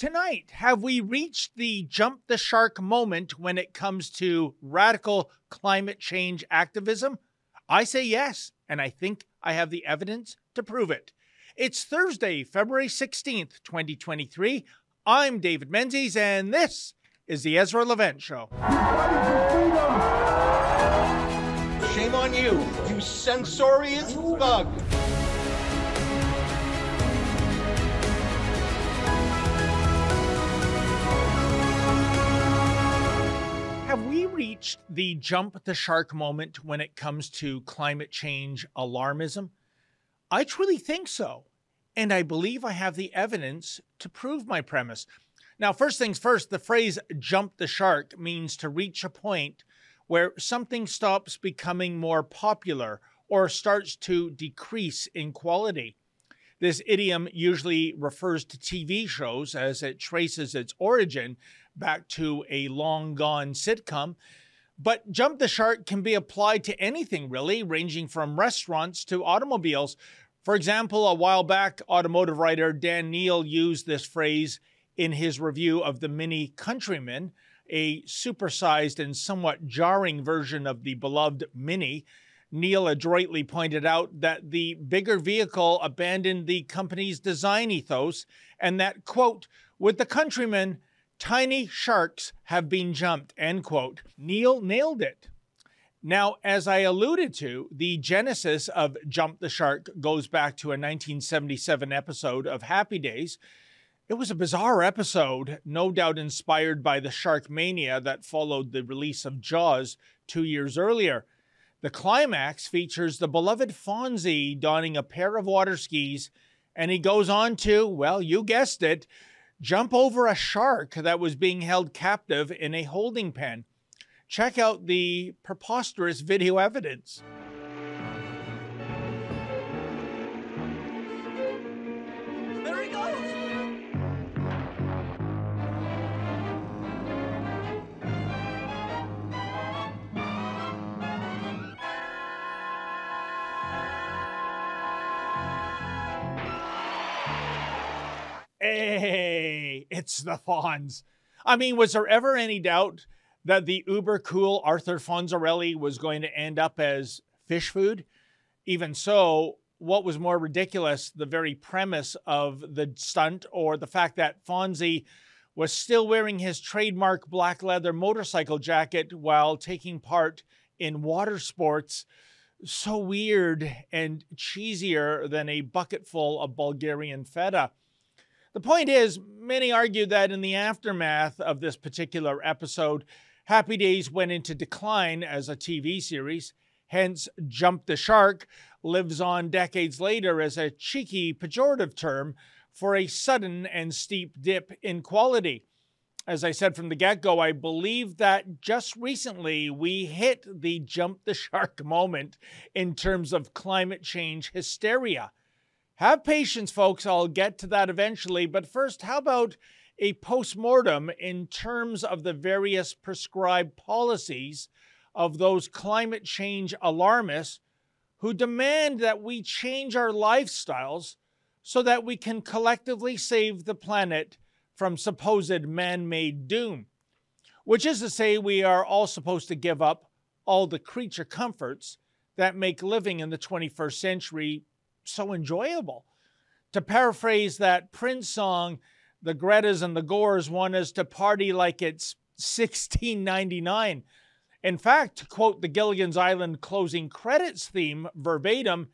Tonight, have we reached the jump the shark moment when it comes to radical climate change activism? I say yes, and I think I have the evidence to prove it. It's Thursday, February 16th, 2023. I'm David Menzies, and this is the Ezra Levant Show. Shame on you, you censorious bug. Reached the jump the shark moment when it comes to climate change alarmism? I truly think so. And I believe I have the evidence to prove my premise. Now, first things first, the phrase jump the shark means to reach a point where something stops becoming more popular or starts to decrease in quality. This idiom usually refers to TV shows as it traces its origin back to a long gone sitcom. But jump the shark can be applied to anything really, ranging from restaurants to automobiles. For example, a while back, automotive writer Dan Neil used this phrase in his review of the Mini Countryman, a supersized and somewhat jarring version of the beloved Mini. Neil adroitly pointed out that the bigger vehicle abandoned the company's design ethos and that, quote, with the Countryman, tiny sharks have been jumped, end quote. Neil nailed it. Now, as I alluded to, the genesis of Jump the Shark goes back to a 1977 episode of Happy Days. It was a bizarre episode, no doubt inspired by the shark mania that followed the release of Jaws two years earlier. The climax features the beloved Fonzie donning a pair of water skis, and he goes on to, well, you guessed it, jump over a shark that was being held captive in a holding pen. Check out the preposterous video evidence. There he goes. Hey, it's the Fonz. I mean, was there ever any doubt that the uber cool Arthur Fonzarelli was going to end up as fish food? Even so, what was more ridiculous, the very premise of the stunt or the fact that Fonzie was still wearing his trademark black leather motorcycle jacket while taking part in water sports? So weird and cheesier than a bucketful of Bulgarian feta. The point is, many argue that in the aftermath of this particular episode, Happy Days went into decline as a TV series. Hence, Jump the Shark lives on decades later as a cheeky, pejorative term for a sudden and steep dip in quality. As I said from the get go, I believe that just recently we hit the jump the shark moment in terms of climate change hysteria. Have patience, folks. I'll get to that eventually. But first, how about a postmortem in terms of the various prescribed policies of those climate change alarmists who demand that we change our lifestyles so that we can collectively save the planet from supposed man made doom? Which is to say, we are all supposed to give up all the creature comforts that make living in the 21st century so enjoyable. To paraphrase that Prince song, the Gretas and the Gores want us to party like it's 1699. In fact, to quote the Gilligan's Island closing credits theme verbatim,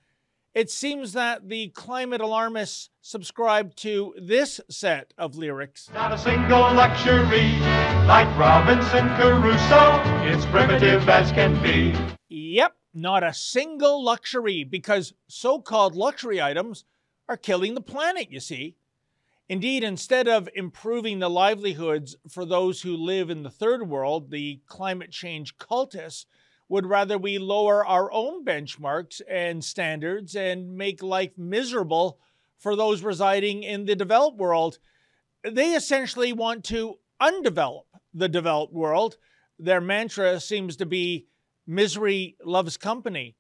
it seems that the climate alarmists subscribe to this set of lyrics. Not a single luxury like Robinson Crusoe. It's primitive as can be. Yep, not a single luxury because so called luxury items are killing the planet, you see. Indeed, instead of improving the livelihoods for those who live in the third world, the climate change cultists would rather we lower our own benchmarks and standards and make life miserable for those residing in the developed world. They essentially want to undevelop the developed world. Their mantra seems to be misery loves company.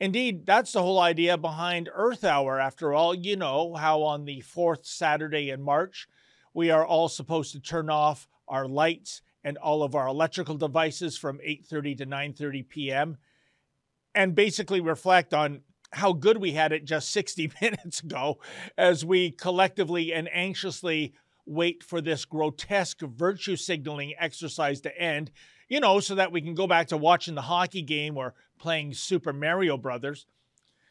Indeed, that's the whole idea behind Earth Hour, after all. You know how on the fourth Saturday in March, We are all supposed to turn off our lights and all of our electrical devices from 8:30 to 9:30 p.m. and basically reflect on how good we had it just 60 minutes ago as we collectively and anxiously wait for this grotesque virtue signaling exercise to end, you know, so that we can go back to watching the hockey game or playing Super Mario Brothers.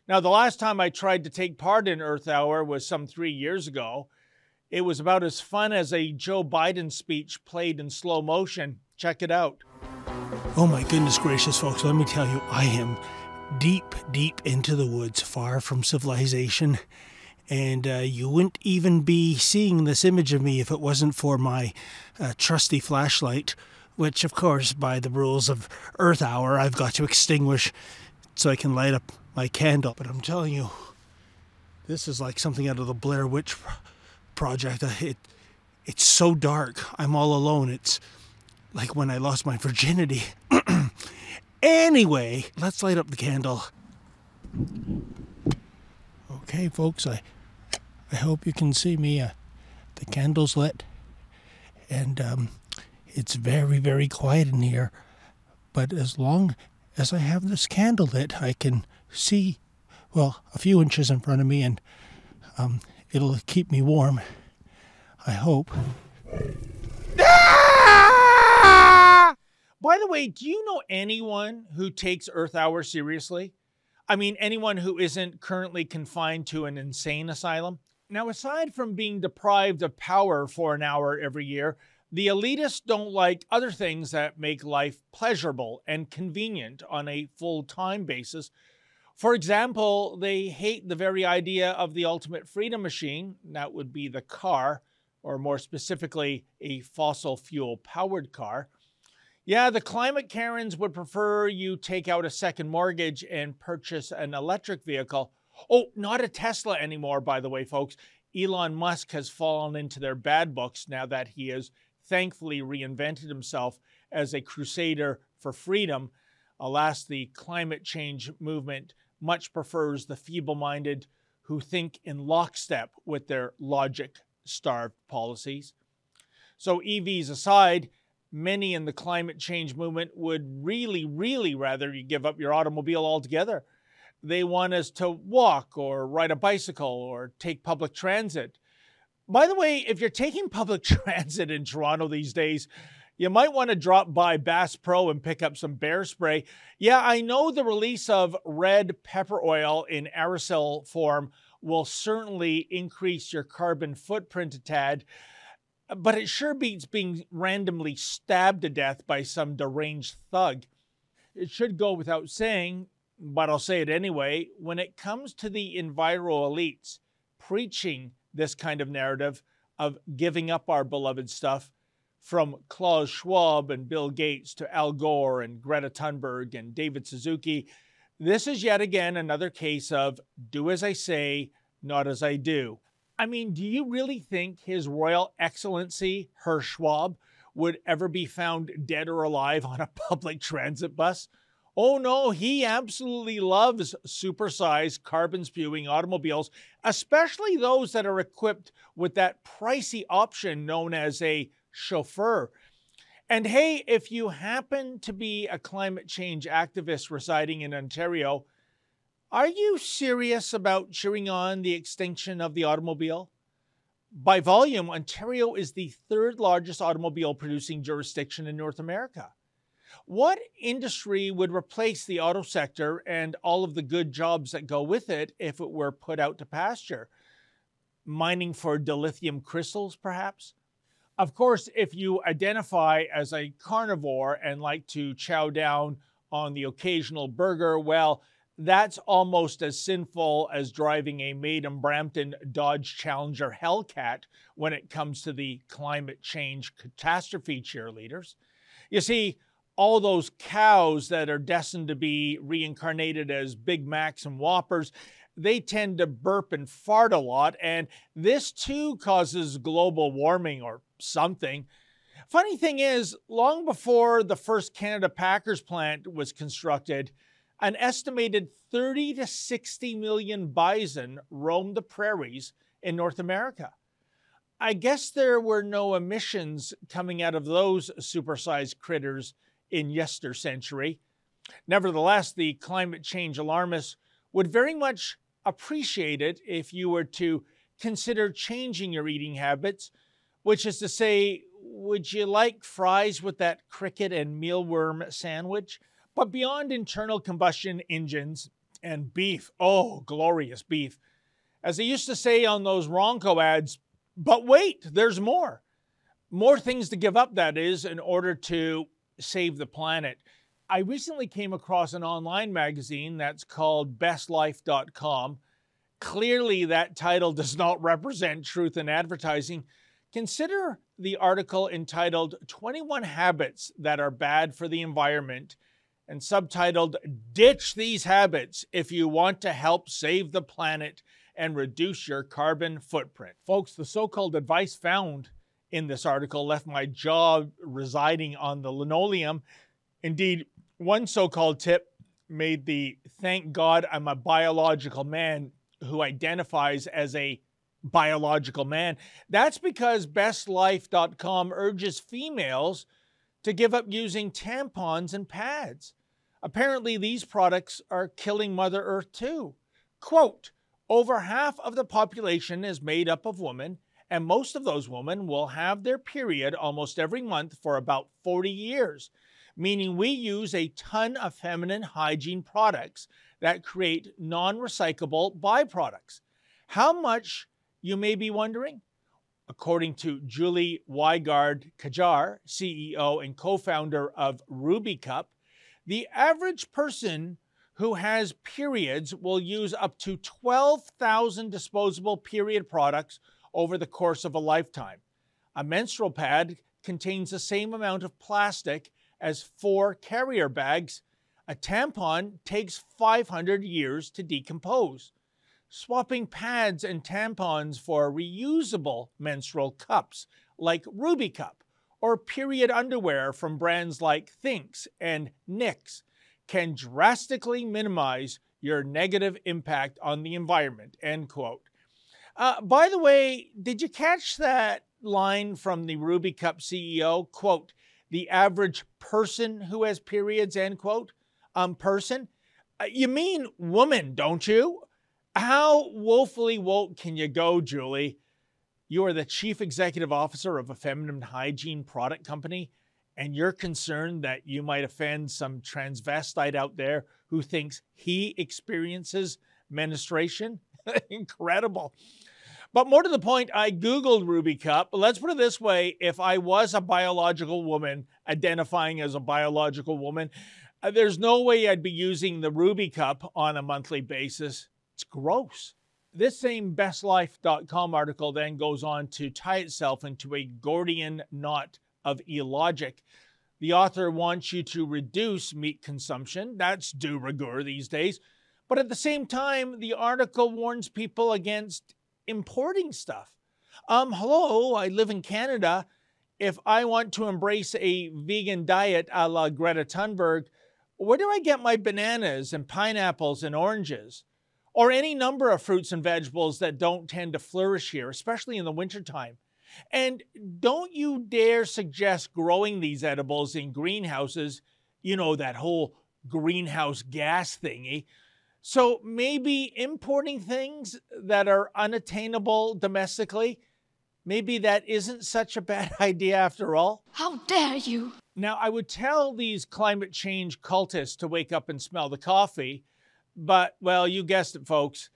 Now, the last time I tried to take part in Earth Hour was some three years ago. It was about as fun as a Joe Biden speech played in slow motion. Check it out. Oh my goodness gracious, folks, let me tell you, I am deep, deep into the woods, far from civilization. And uh, you wouldn't even be seeing this image of me if it wasn't for my uh, trusty flashlight, which, of course, by the rules of Earth Hour, I've got to extinguish so I can light up my candle. But I'm telling you, this is like something out of the Blair Witch Project. It, it's so dark. I'm all alone. It's like when I lost my virginity. anyway, let's light up the candle. Okay, folks, I I hope you can see me. Uh, the candle's lit, and um, it's very, very quiet in here. But as long as I have this candle lit, I can see, well, a few inches in front of me, and um, it'll keep me warm. I hope. By the way, do you know anyone who takes Earth Hour seriously? I mean, anyone who isn't currently confined to an insane asylum? Now, aside from being deprived of power for an hour every year, the elitists don't like other things that make life pleasurable and convenient on a full time basis. For example, they hate the very idea of the ultimate freedom machine, that would be the car, or more specifically, a fossil fuel powered car. Yeah, the climate Karens would prefer you take out a second mortgage and purchase an electric vehicle. Oh, not a Tesla anymore, by the way, folks. Elon Musk has fallen into their bad books now that he has thankfully reinvented himself as a crusader for freedom. Alas, the climate change movement much prefers the feeble minded who think in lockstep with their logic starved policies. So, EVs aside, many in the climate change movement would really, really rather you give up your automobile altogether. They want us to walk or ride a bicycle or take public transit. By the way, if you're taking public transit in Toronto these days, you might want to drop by Bass Pro and pick up some bear spray. Yeah, I know the release of red pepper oil in aerosol form will certainly increase your carbon footprint a tad, but it sure beats being randomly stabbed to death by some deranged thug. It should go without saying, but I'll say it anyway when it comes to the enviro elites preaching this kind of narrative of giving up our beloved stuff, from Klaus Schwab and Bill Gates to Al Gore and Greta Thunberg and David Suzuki, this is yet again another case of do as I say, not as I do. I mean, do you really think His Royal Excellency, Herr Schwab, would ever be found dead or alive on a public transit bus? Oh no, he absolutely loves supersized carbon spewing automobiles, especially those that are equipped with that pricey option known as a chauffeur. And hey, if you happen to be a climate change activist residing in Ontario, are you serious about cheering on the extinction of the automobile? By volume, Ontario is the third largest automobile producing jurisdiction in North America. What industry would replace the auto sector and all of the good jobs that go with it if it were put out to pasture? Mining for dilithium crystals, perhaps? Of course, if you identify as a carnivore and like to chow down on the occasional burger, well, that's almost as sinful as driving a Maiden Brampton Dodge Challenger Hellcat when it comes to the climate change catastrophe cheerleaders. You see, all those cows that are destined to be reincarnated as Big Macs and Whoppers, they tend to burp and fart a lot, and this too causes global warming or something. Funny thing is, long before the first Canada Packers plant was constructed, an estimated 30 to 60 million bison roamed the prairies in North America. I guess there were no emissions coming out of those supersized critters in yester century. Nevertheless, the climate change alarmists would very much appreciate it if you were to consider changing your eating habits, which is to say, would you like fries with that cricket and mealworm sandwich? But beyond internal combustion engines and beef, oh, glorious beef. As they used to say on those Ronco ads, but wait, there's more. More things to give up, that is, in order to save the planet. I recently came across an online magazine that's called bestlife.com. Clearly, that title does not represent truth in advertising. Consider the article entitled 21 Habits That Are Bad for the Environment and subtitled Ditch These Habits If You Want to Help Save the Planet and Reduce Your Carbon Footprint. Folks, the so called advice found in this article left my jaw residing on the linoleum. Indeed, one so called tip made the thank God I'm a biological man who identifies as a biological man. That's because bestlife.com urges females to give up using tampons and pads. Apparently, these products are killing Mother Earth too. Quote Over half of the population is made up of women, and most of those women will have their period almost every month for about 40 years, meaning we use a ton of feminine hygiene products that create non recyclable byproducts. How much, you may be wondering? According to Julie Weigaard Kjær, CEO and co founder of Ruby Cup, the average person who has periods will use up to 12,000 disposable period products over the course of a lifetime. A menstrual pad contains the same amount of plastic as four carrier bags a tampon takes 500 years to decompose. Swapping pads and tampons for reusable menstrual cups like Ruby Cup or period underwear from brands like Thinx and Knix can drastically minimize your negative impact on the environment. End quote. Uh, by the way, did you catch that line from the Ruby Cup CEO? Quote, the average person who has periods, end quote um, person. Uh, you mean woman, don't you? How woefully woke can you go, Julie? You are the chief executive officer of a feminine hygiene product company, and you're concerned that you might offend some transvestite out there who thinks he experiences menstruation? Incredible. But more to the point, I Googled Ruby Cup. Let's put it this way if I was a biological woman identifying as a biological woman, uh, there's no way I'd be using the Ruby Cup on a monthly basis. It's gross. This same bestlife.com article then goes on to tie itself into a Gordian knot of illogic. The author wants you to reduce meat consumption. That's de rigueur these days. But at the same time, the article warns people against importing stuff. Um, hello, I live in Canada. If I want to embrace a vegan diet a la Greta Thunberg, where do I get my bananas and pineapples and oranges? Or any number of fruits and vegetables that don't tend to flourish here, especially in the wintertime. And don't you dare suggest growing these edibles in greenhouses, you know, that whole greenhouse gas thingy. So maybe importing things that are unattainable domestically, maybe that isn't such a bad idea after all. How dare you! Now, I would tell these climate change cultists to wake up and smell the coffee, but, well, you guessed it, folks.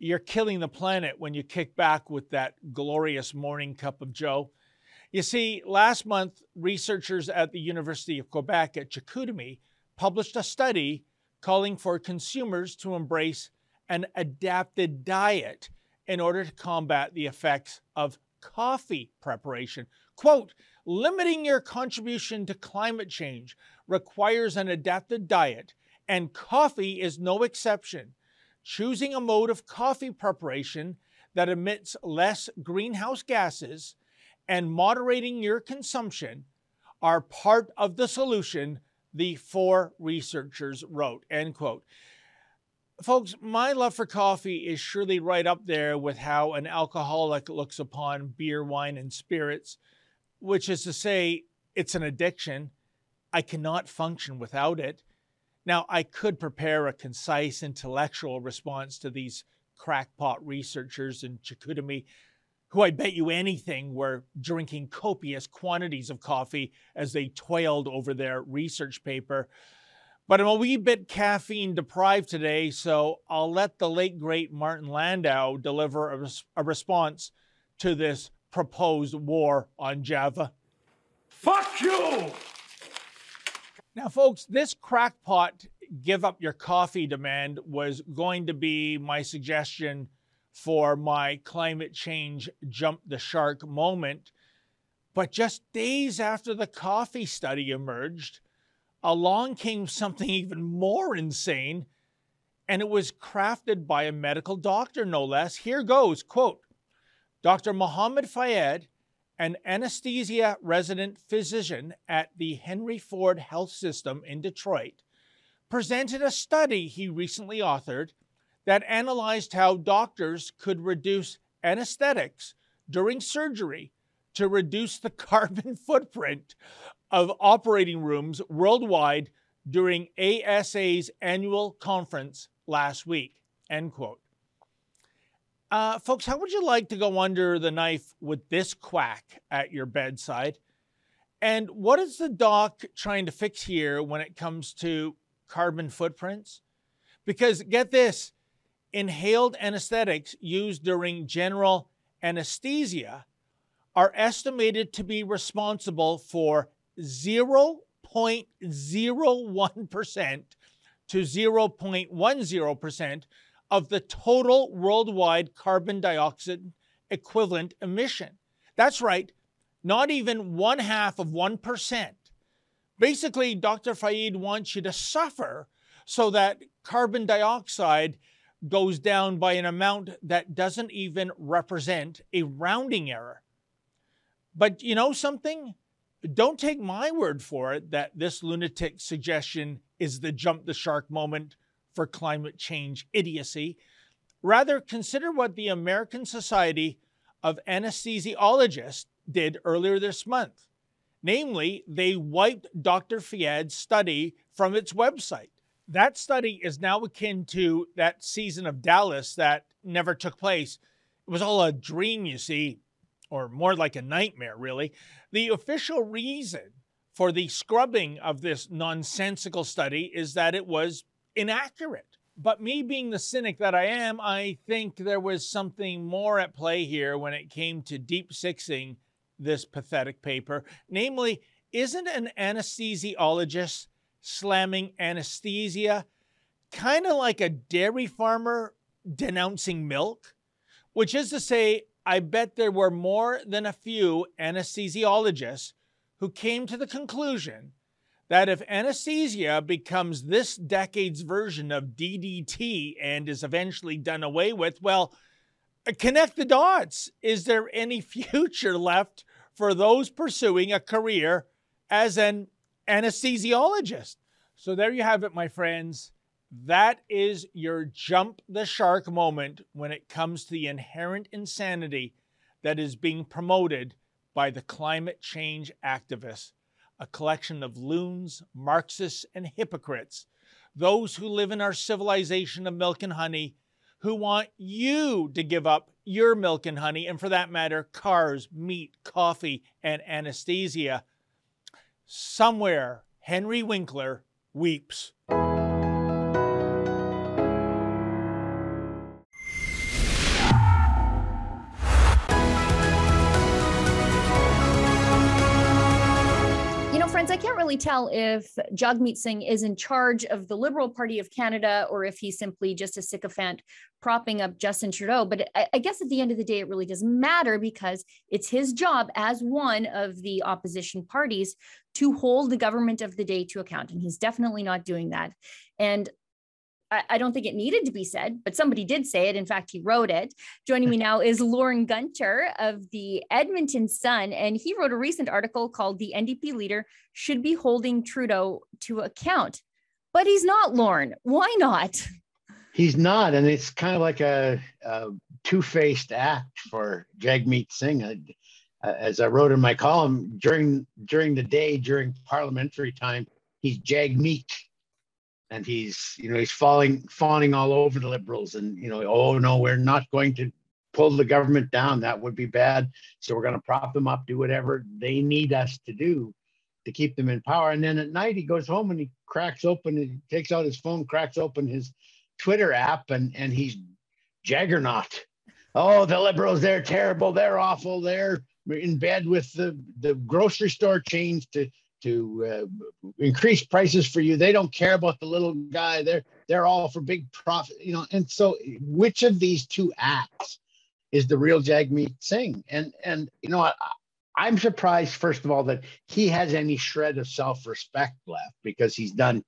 You're killing the planet when you kick back with that glorious morning cup of joe. You see, last month, researchers at the University of Quebec at Chicoutimi published a study calling for consumers to embrace an adapted diet in order to combat the effects of coffee preparation. Quote, limiting your contribution to climate change requires an adapted diet, and coffee is no exception. Choosing a mode of coffee preparation that emits less greenhouse gases and moderating your consumption are part of the solution, the four researchers wrote. End quote. Folks, my love for coffee is surely right up there with how an alcoholic looks upon beer, wine, and spirits, which is to say, it's an addiction. I cannot function without it. Now, I could prepare a concise intellectual response to these crackpot researchers in Chicoutimi, who I bet you anything were drinking copious quantities of coffee as they toiled over their research paper. But I'm a wee bit caffeine deprived today, so I'll let the late great Martin Landau deliver a, res- a response to this proposed war on Java. Fuck you! Now, folks, this crackpot give up your coffee demand was going to be my suggestion for my climate change jump the shark moment. But just days after the coffee study emerged, along came something even more insane, and it was crafted by a medical doctor, no less. Here goes quote, Dr. Mohammed Fayed an anesthesia resident physician at the Henry Ford Health System in Detroit, presented a study he recently authored that analyzed how doctors could reduce anesthetics during surgery to reduce the carbon footprint of operating rooms worldwide during ASA's annual conference last week. End quote. Uh, folks, how would you like to go under the knife with this quack at your bedside? And what is the doc trying to fix here when it comes to carbon footprints? Because get this inhaled anesthetics used during general anesthesia are estimated to be responsible for 0.01% to 0.10% of the total worldwide carbon dioxide equivalent emission. That's right, not even one half of 1%. Basically, Dr. Fayed wants you to suffer so that carbon dioxide goes down by an amount that doesn't even represent a rounding error. But you know something? Don't take my word for it that this lunatic suggestion is the jump the shark moment for climate change idiocy. Rather, consider what the American Society of Anesthesiologists did earlier this month. Namely, they wiped Dr. Fayed's study from its website. That study is now akin to that season of Dallas that never took place. It was all a dream, you see, or more like a nightmare, really. The official reason for the scrubbing of this nonsensical study is that it was inaccurate. But me being the cynic that I am, I think there was something more at play here when it came to deep sixing this pathetic paper. Namely, isn't an anesthesiologist slamming anesthesia kind of like a dairy farmer denouncing milk? Which is to say, I bet there were more than a few anesthesiologists who came to the conclusion that if anesthesia becomes this decade's version of DDT and is eventually done away with, well, connect the dots. Is there any future left for those pursuing a career as an anesthesiologist? So there you have it, my friends. That is your jump the shark moment when it comes to the inherent insanity that is being promoted by the climate change activists a collection of loons, Marxists, and hypocrites, those who live in our civilization of milk and honey, who want you to give up your milk and honey, and for that matter, cars, meat, coffee, and anesthesia. Somewhere, Henry Winkler weeps. I can't really tell if Jagmeet Singh is in charge of the Liberal Party of Canada or if he's simply just a sycophant propping up Justin Trudeau. But I, guess at the end of the day, it really doesn't matter because it's his job as one of the opposition parties to hold the government of the day to account. And he's definitely not doing that. And I, don't think it needed to be said, but somebody did say it. In fact, he wrote it. Joining me now is Lorne Gunter of the Edmonton Sun, and he wrote a recent article called The NDP Leader Should Be Holding Trudeau to Account. But he's not, Lorne. Why not? He's not, and it's kind of like a, a two-faced act for Jagmeet Singh. As I wrote in my column during during the day during parliamentary time, he's Jagmeet, and he's you know he's falling fawning all over the liberals, and you know oh no, we're not going to pull the government down. That would be bad. So we're going to prop them up, do whatever they need us to do to keep them in power. And then at night he goes home and he cracks open, he takes out his phone, cracks open his Twitter app, and and he's jaggernaut. Oh, the liberals, they're terrible, they're awful, they're in bed with the, the grocery store chains to to uh, increase prices for you. They don't care about the little guy. They're they're all for big profit, you know. And so, which of these two acts is the real Jagmeet Singh? And and you know, I, I'm surprised, first of all, that he has any shred of self-respect left because he's done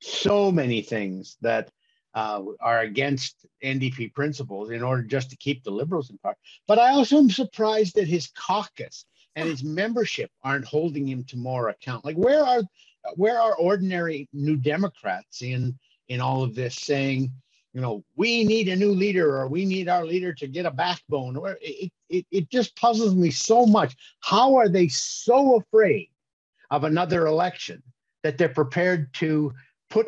so many things that uh, are against NDP principles in order just to keep the liberals in power. But I also am surprised that his caucus and his membership aren't holding him to more account. Like where are where are ordinary New Democrats in in all of this saying, you know, we need a new leader or we need our leader to get a backbone? Or it, it, it just puzzles me so much. How are they so afraid of another election that they're prepared to put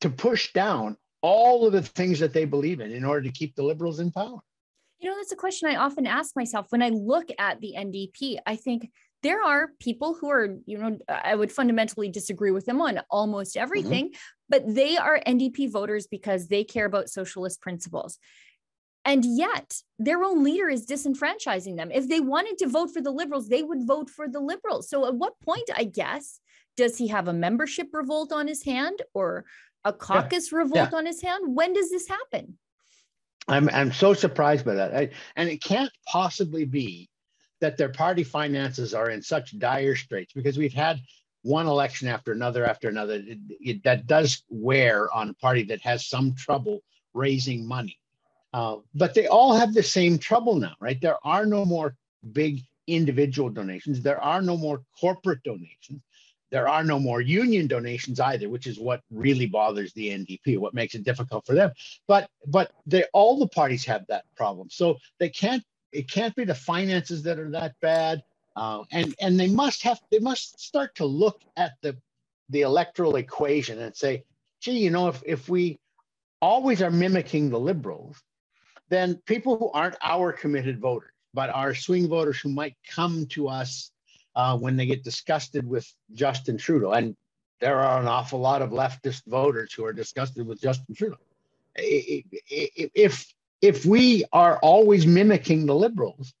to push down all of the things that they believe in in order to keep the liberals in power? You know, that's a question I often ask myself when I look at the NDP. I think there are people who are, you know, I would fundamentally disagree with them on almost mm-hmm. everything, mm-hmm. but they are NDP voters because they care about socialist principles. And yet, their own leader is disenfranchising them. If they wanted to vote for the liberals, they would vote for the liberals. So, at what point, I guess, does he have a membership revolt on his hand or a caucus yeah. revolt yeah. on his hand? When does this happen? I'm I'm so surprised by that. I, and it can't possibly be that their party finances are in such dire straits because we've had one election after another after another it, it, that does wear on a party that has some trouble raising money. Uh, but they all have the same trouble now, right? There are no more big individual donations. There are no more corporate donations there are no more union donations either, which is what really bothers the NDP, what makes it difficult for them. But but they all the parties have that problem. So they can't it can't be the finances that are that bad. Uh, and and they must have they must start to look at the the electoral equation and say, gee, you know, if if we always are mimicking the liberals, then people who aren't our committed voters, but are swing voters who might come to us uh, when they get disgusted with Justin Trudeau. And there are an awful lot of leftist voters who are disgusted with Justin Trudeau. If if we are always mimicking the liberals,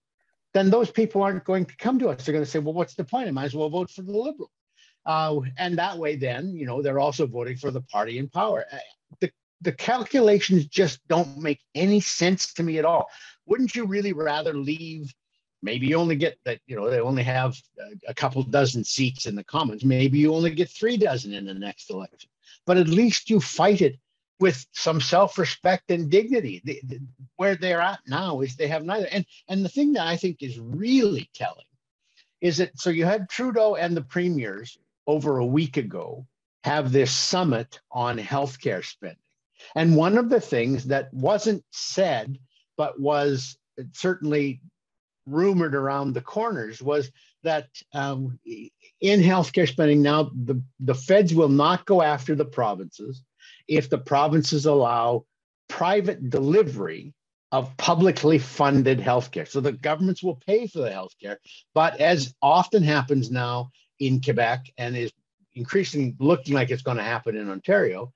then those people aren't going to come to us. They're going to say, "Well, what's the point? I might as well vote for the liberal." Uh, and that way, then you know they're also voting for the party in power. Uh, the the calculations just don't make any sense to me at all. Wouldn't you really rather leave maybe you only get that you know they only have a couple dozen seats in the commons. Maybe you only get three dozen in the next election. But at least you fight it with some self-respect and dignity. The, the, where they're at now is they have neither. And and the thing that i think is really telling is that so you had trudeau and the premiers over a week ago have this summit on healthcare spending. And one of the things that wasn't said but was certainly rumored around the corners was that um, in healthcare spending now, the, the feds will not go after the provinces if the provinces allow private delivery of publicly funded healthcare. So the governments will pay for the healthcare, but as often happens now in Quebec and is increasingly looking like it's going to happen in Ontario,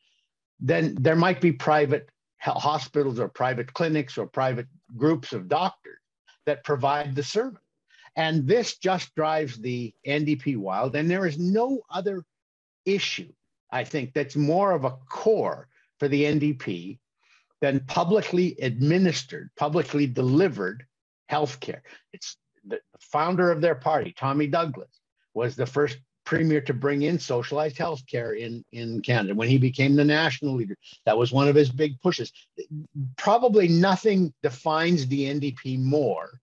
then there might be private hospitals or private clinics or private groups of doctors that provide the service. And this just drives the NDP wild. And there is no other issue, I think, that's more of a core for the NDP than publicly administered, publicly delivered healthcare. It's the founder of their party, Tommy Douglas, was the first premier to bring in socialized healthcare in, in Canada when he became the national leader. That was one of his big pushes. Probably nothing defines the NDP more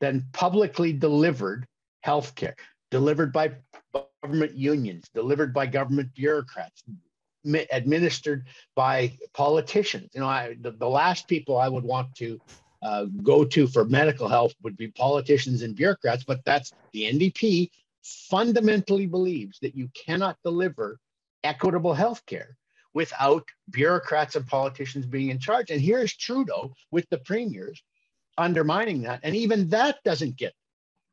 than publicly delivered healthcare, delivered by government unions, delivered by government bureaucrats, administered by politicians. You know, I, the, the last people I would want to uh, go to for medical health would be politicians and bureaucrats, but that's the NDP fundamentally believes that you cannot deliver equitable health care without bureaucrats and politicians being in charge. And here's Trudeau with the premiers undermining that. And even that doesn't get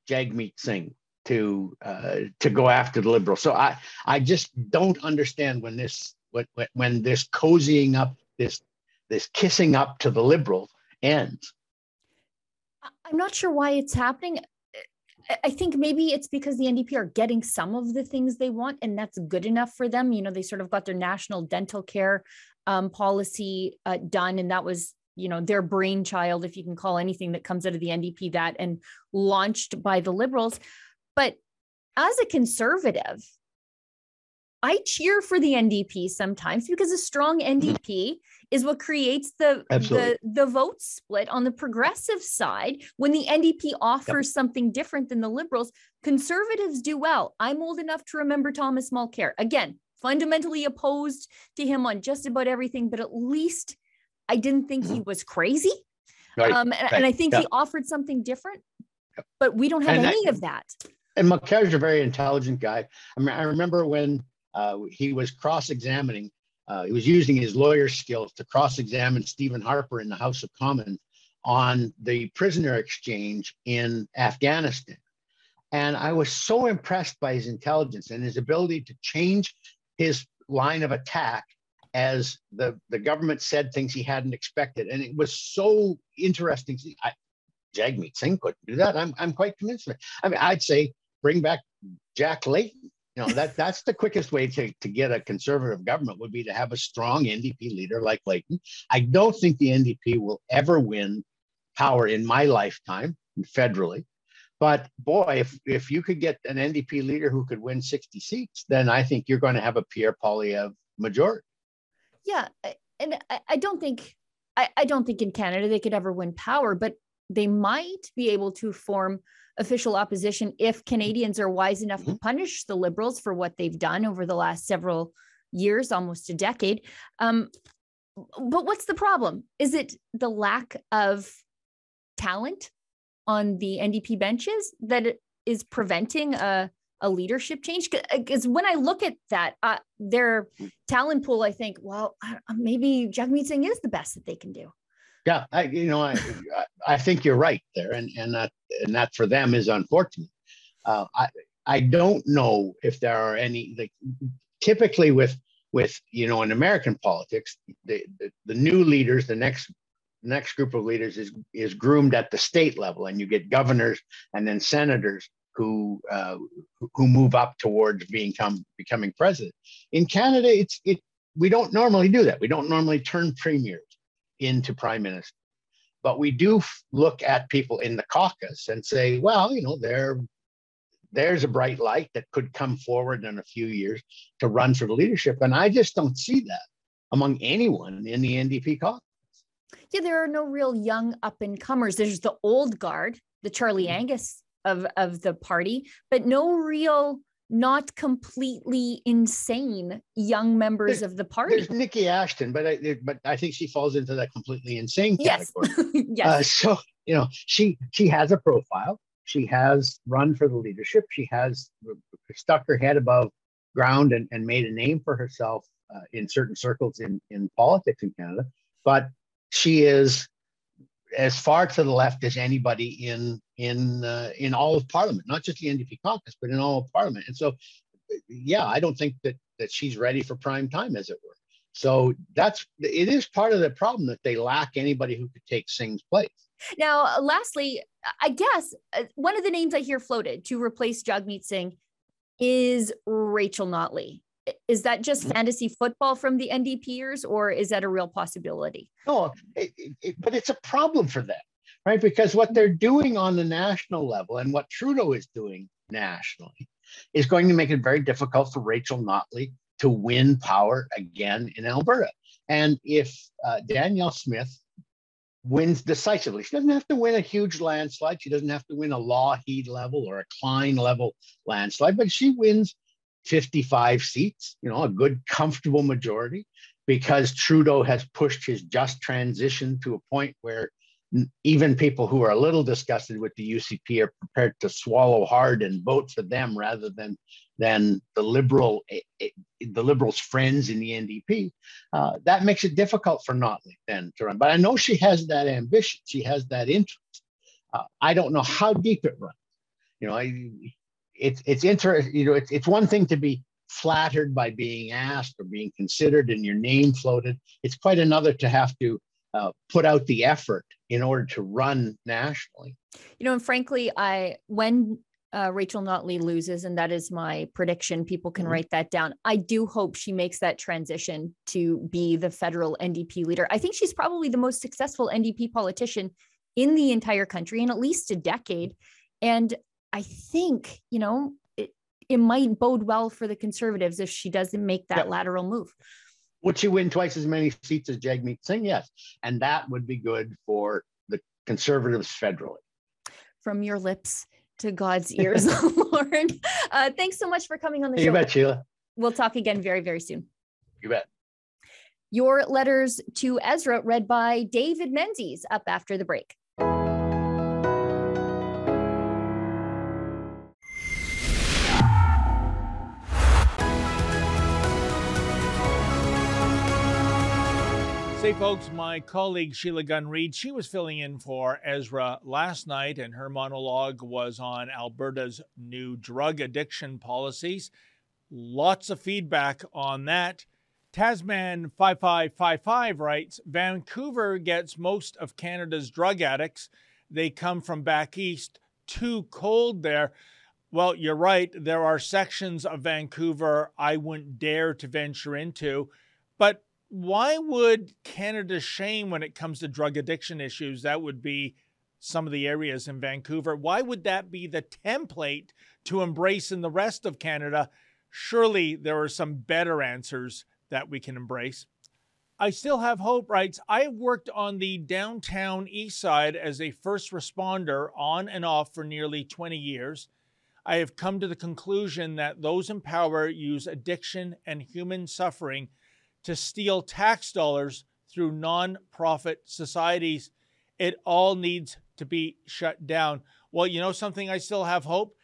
Jagmeet Singh to uh, to go after the liberals. So I I just don't understand when this when when this cozying up this this kissing up to the liberals ends. I'm not sure why it's happening. I think maybe it's because the NDP are getting some of the things they want, and that's good enough for them. You know, they sort of got their national dental care um, policy uh, done, and that was, you know, their brainchild, if you can call anything that comes out of the NDP that, and launched by the Liberals. But as a conservative, I cheer for the NDP sometimes because a strong NDP is what creates the, the the vote split on the progressive side when the NDP offers yep. something different than the liberals. Conservatives do well. I'm old enough to remember Thomas Mulcair. Again, fundamentally opposed to him on just about everything, but at least I didn't think he was crazy. Right. Um, and, right. and, I think he offered something different, but we don't have and any of that. And is a very intelligent guy. I mean, I remember when he was cross-examining. Uh, he was using his lawyer skills to cross-examine Stephen Harper in the House of Commons on the prisoner exchange in Afghanistan. And I was so impressed by his intelligence and his ability to change his line of attack as the, the government said things he hadn't expected. And it was so interesting. I, Jagmeet Singh couldn't do that. I'm, I'm quite convinced of it. I mean, I'd say bring back Jack Layton. Know, that that's the quickest way to, to get a conservative government would be to have a strong NDP leader like Layton. I don't think the NDP will ever win power in my lifetime federally. But boy, if, if you could get an NDP leader who could win 60 seats, then I think you're going to have a Pierre Poilievre majority. Yeah. And I, don't think I, I don't think in Canada they could ever win power, but they might be able to form official opposition if Canadians are wise enough mm-hmm. to punish the Liberals for what they've done over the last several years, almost a decade. Um, but what's the problem? Is it the lack of talent on the NDP benches that is preventing a, a leadership change? Because when I look at that, uh, their talent pool, I think, well, maybe Jagmeet Singh is the best that they can do. Yeah, I, you know, I, I think you're right there, and and that and that for them is unfortunate. Uh, I I don't know if there are any like typically with with you know in American politics, the the, the new leaders, the next next group of leaders is is groomed at the state level, and you get governors and then senators who uh, who move up towards become becoming president. In Canada, it's it we don't normally do that. We don't normally turn premiers into prime minister. But we do look at people in the caucus and say, well, you know, there, there's a bright light that could come forward in a few years to run for the leadership. And I just don't see that among anyone in the NDP caucus. Yeah, there are no real young up and comers. There's the old guard, the Charlie mm-hmm. Angus of, of the party, but no real not completely insane young members there's, of the party. There's Niki Ashton, but I, but I think she falls into that completely insane category. Yes. yes. Uh, so you know, she she has a profile. She has run for the leadership. She has stuck her head above ground and, and made a name for herself uh, in certain circles in in politics in Canada. But she is as far to the left as anybody in in uh, in all of Parliament, not just the NDP caucus, but in all of Parliament. And so, yeah, I don't think that that she's ready for prime time, as it were. So that's it is part of the problem that they lack anybody who could take Singh's place. Now, lastly, I guess uh, one of the names I hear floated to replace Jagmeet Singh is Rachel Notley is that just fantasy football from the NDPers, or is that a real possibility? No, it, it, but it's a problem for them, right? Because what they're doing on the national level and what Trudeau is doing nationally is going to make it very difficult for Rachel Notley to win power again in Alberta. And if uh, Danielle Smith wins decisively, she doesn't have to win a huge landslide. She doesn't have to win a Lougheed level or a Klein level landslide, but she wins 55 seats, you know, a good, comfortable majority, because Trudeau has pushed his just transition to a point where even people who are a little disgusted with the UCP are prepared to swallow hard and vote for them rather than than the liberal eh, eh, the liberals' friends in the NDP. Uh, that makes it difficult for Notley then to run. But I know she has that ambition. She has that interest. Uh, I don't know how deep it runs. You know, I, it's it's interesting. You know, it's it's one thing to be flattered by being asked or being considered and your name floated. It's quite another to have to uh, put out the effort in order to run nationally. You know, and frankly, I when uh, Rachel Notley loses, and that is my prediction. People can mm-hmm. write that down. I do hope she makes that transition to be the federal NDP leader. I think she's probably the most successful NDP politician in the entire country in at least a decade. And I think, you know, it, it might bode well for the conservatives if she doesn't make that yep. lateral move. Would she win twice as many seats as Jagmeet Singh? Yes. And that would be good for the conservatives federally. From your lips to God's ears, Lord. Uh, thanks so much for coming on the you show. You bet, Sheila. We'll talk again very, very soon. You bet. Your letters to Ezra, read by David Menzies, up after the break. Say, folks, my colleague Sheila Gunn Reid, she was filling in for Ezra last night, and her monologue was on Alberta's new drug addiction policies. Lots of feedback on that. Tasman 5555 writes Vancouver gets most of Canada's drug addicts. They come from back east, too cold there. Well, you're right. There are sections of Vancouver I wouldn't dare to venture into. But why would Canada shame when it comes to drug addiction issues? That would be some of the areas in Vancouver. Why would that be the template to embrace in the rest of Canada? Surely there are some better answers that we can embrace. I still have hope, writes. I worked on the downtown east side as a first responder on and off for nearly 20 years. I have come to the conclusion that those in power use addiction and human suffering to steal tax dollars through non-profit societies. It all needs to be shut down. Well, you know something, I still have hope.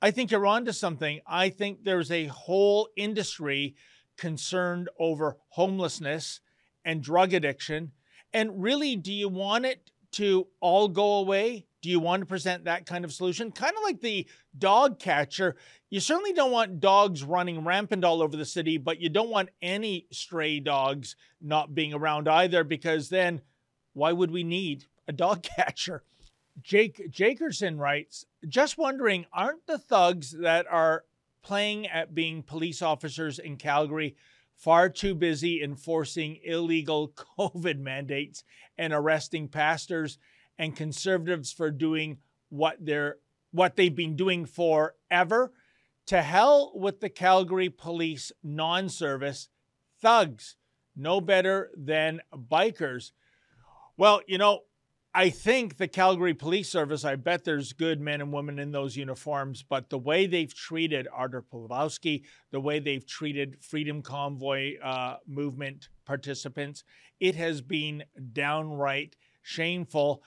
I think you're onto something. I think there's a whole industry concerned over homelessness and drug addiction. And really, do you want it to all go away? Do you want to present that kind of solution? Kind of like the dog catcher. You certainly don't want dogs running rampant all over the city, but you don't want any stray dogs not being around either, because then why would we need a dog catcher? Jake Jakerson writes, just wondering, aren't the thugs that are playing at being police officers in Calgary far too busy enforcing illegal COVID mandates and arresting pastors? And conservatives for doing what they're what they've been doing forever. To hell with the Calgary police non-service thugs, no better than bikers. Well, you know, I think the Calgary Police Service, I bet there's good men and women in those uniforms, but the way they've treated Artur Pawlowski, the way they've treated Freedom Convoy uh, movement participants, it has been downright shameful.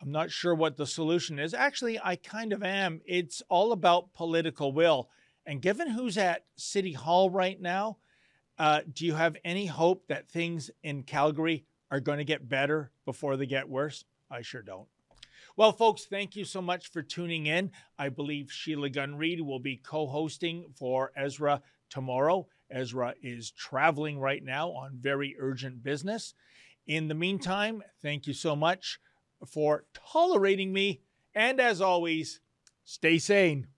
I'm not sure what the solution is. Actually, I kind of am. It's all about political will. And given who's at City Hall right now, uh, do you have any hope that things in Calgary are going to get better before they get worse? I sure don't. Well, folks, thank you so much for tuning in. I believe Sheila Gunn Reid will be co hosting for Ezra tomorrow. Ezra is traveling right now on very urgent business. In the meantime, thank you so much for tolerating me. And as always, stay sane.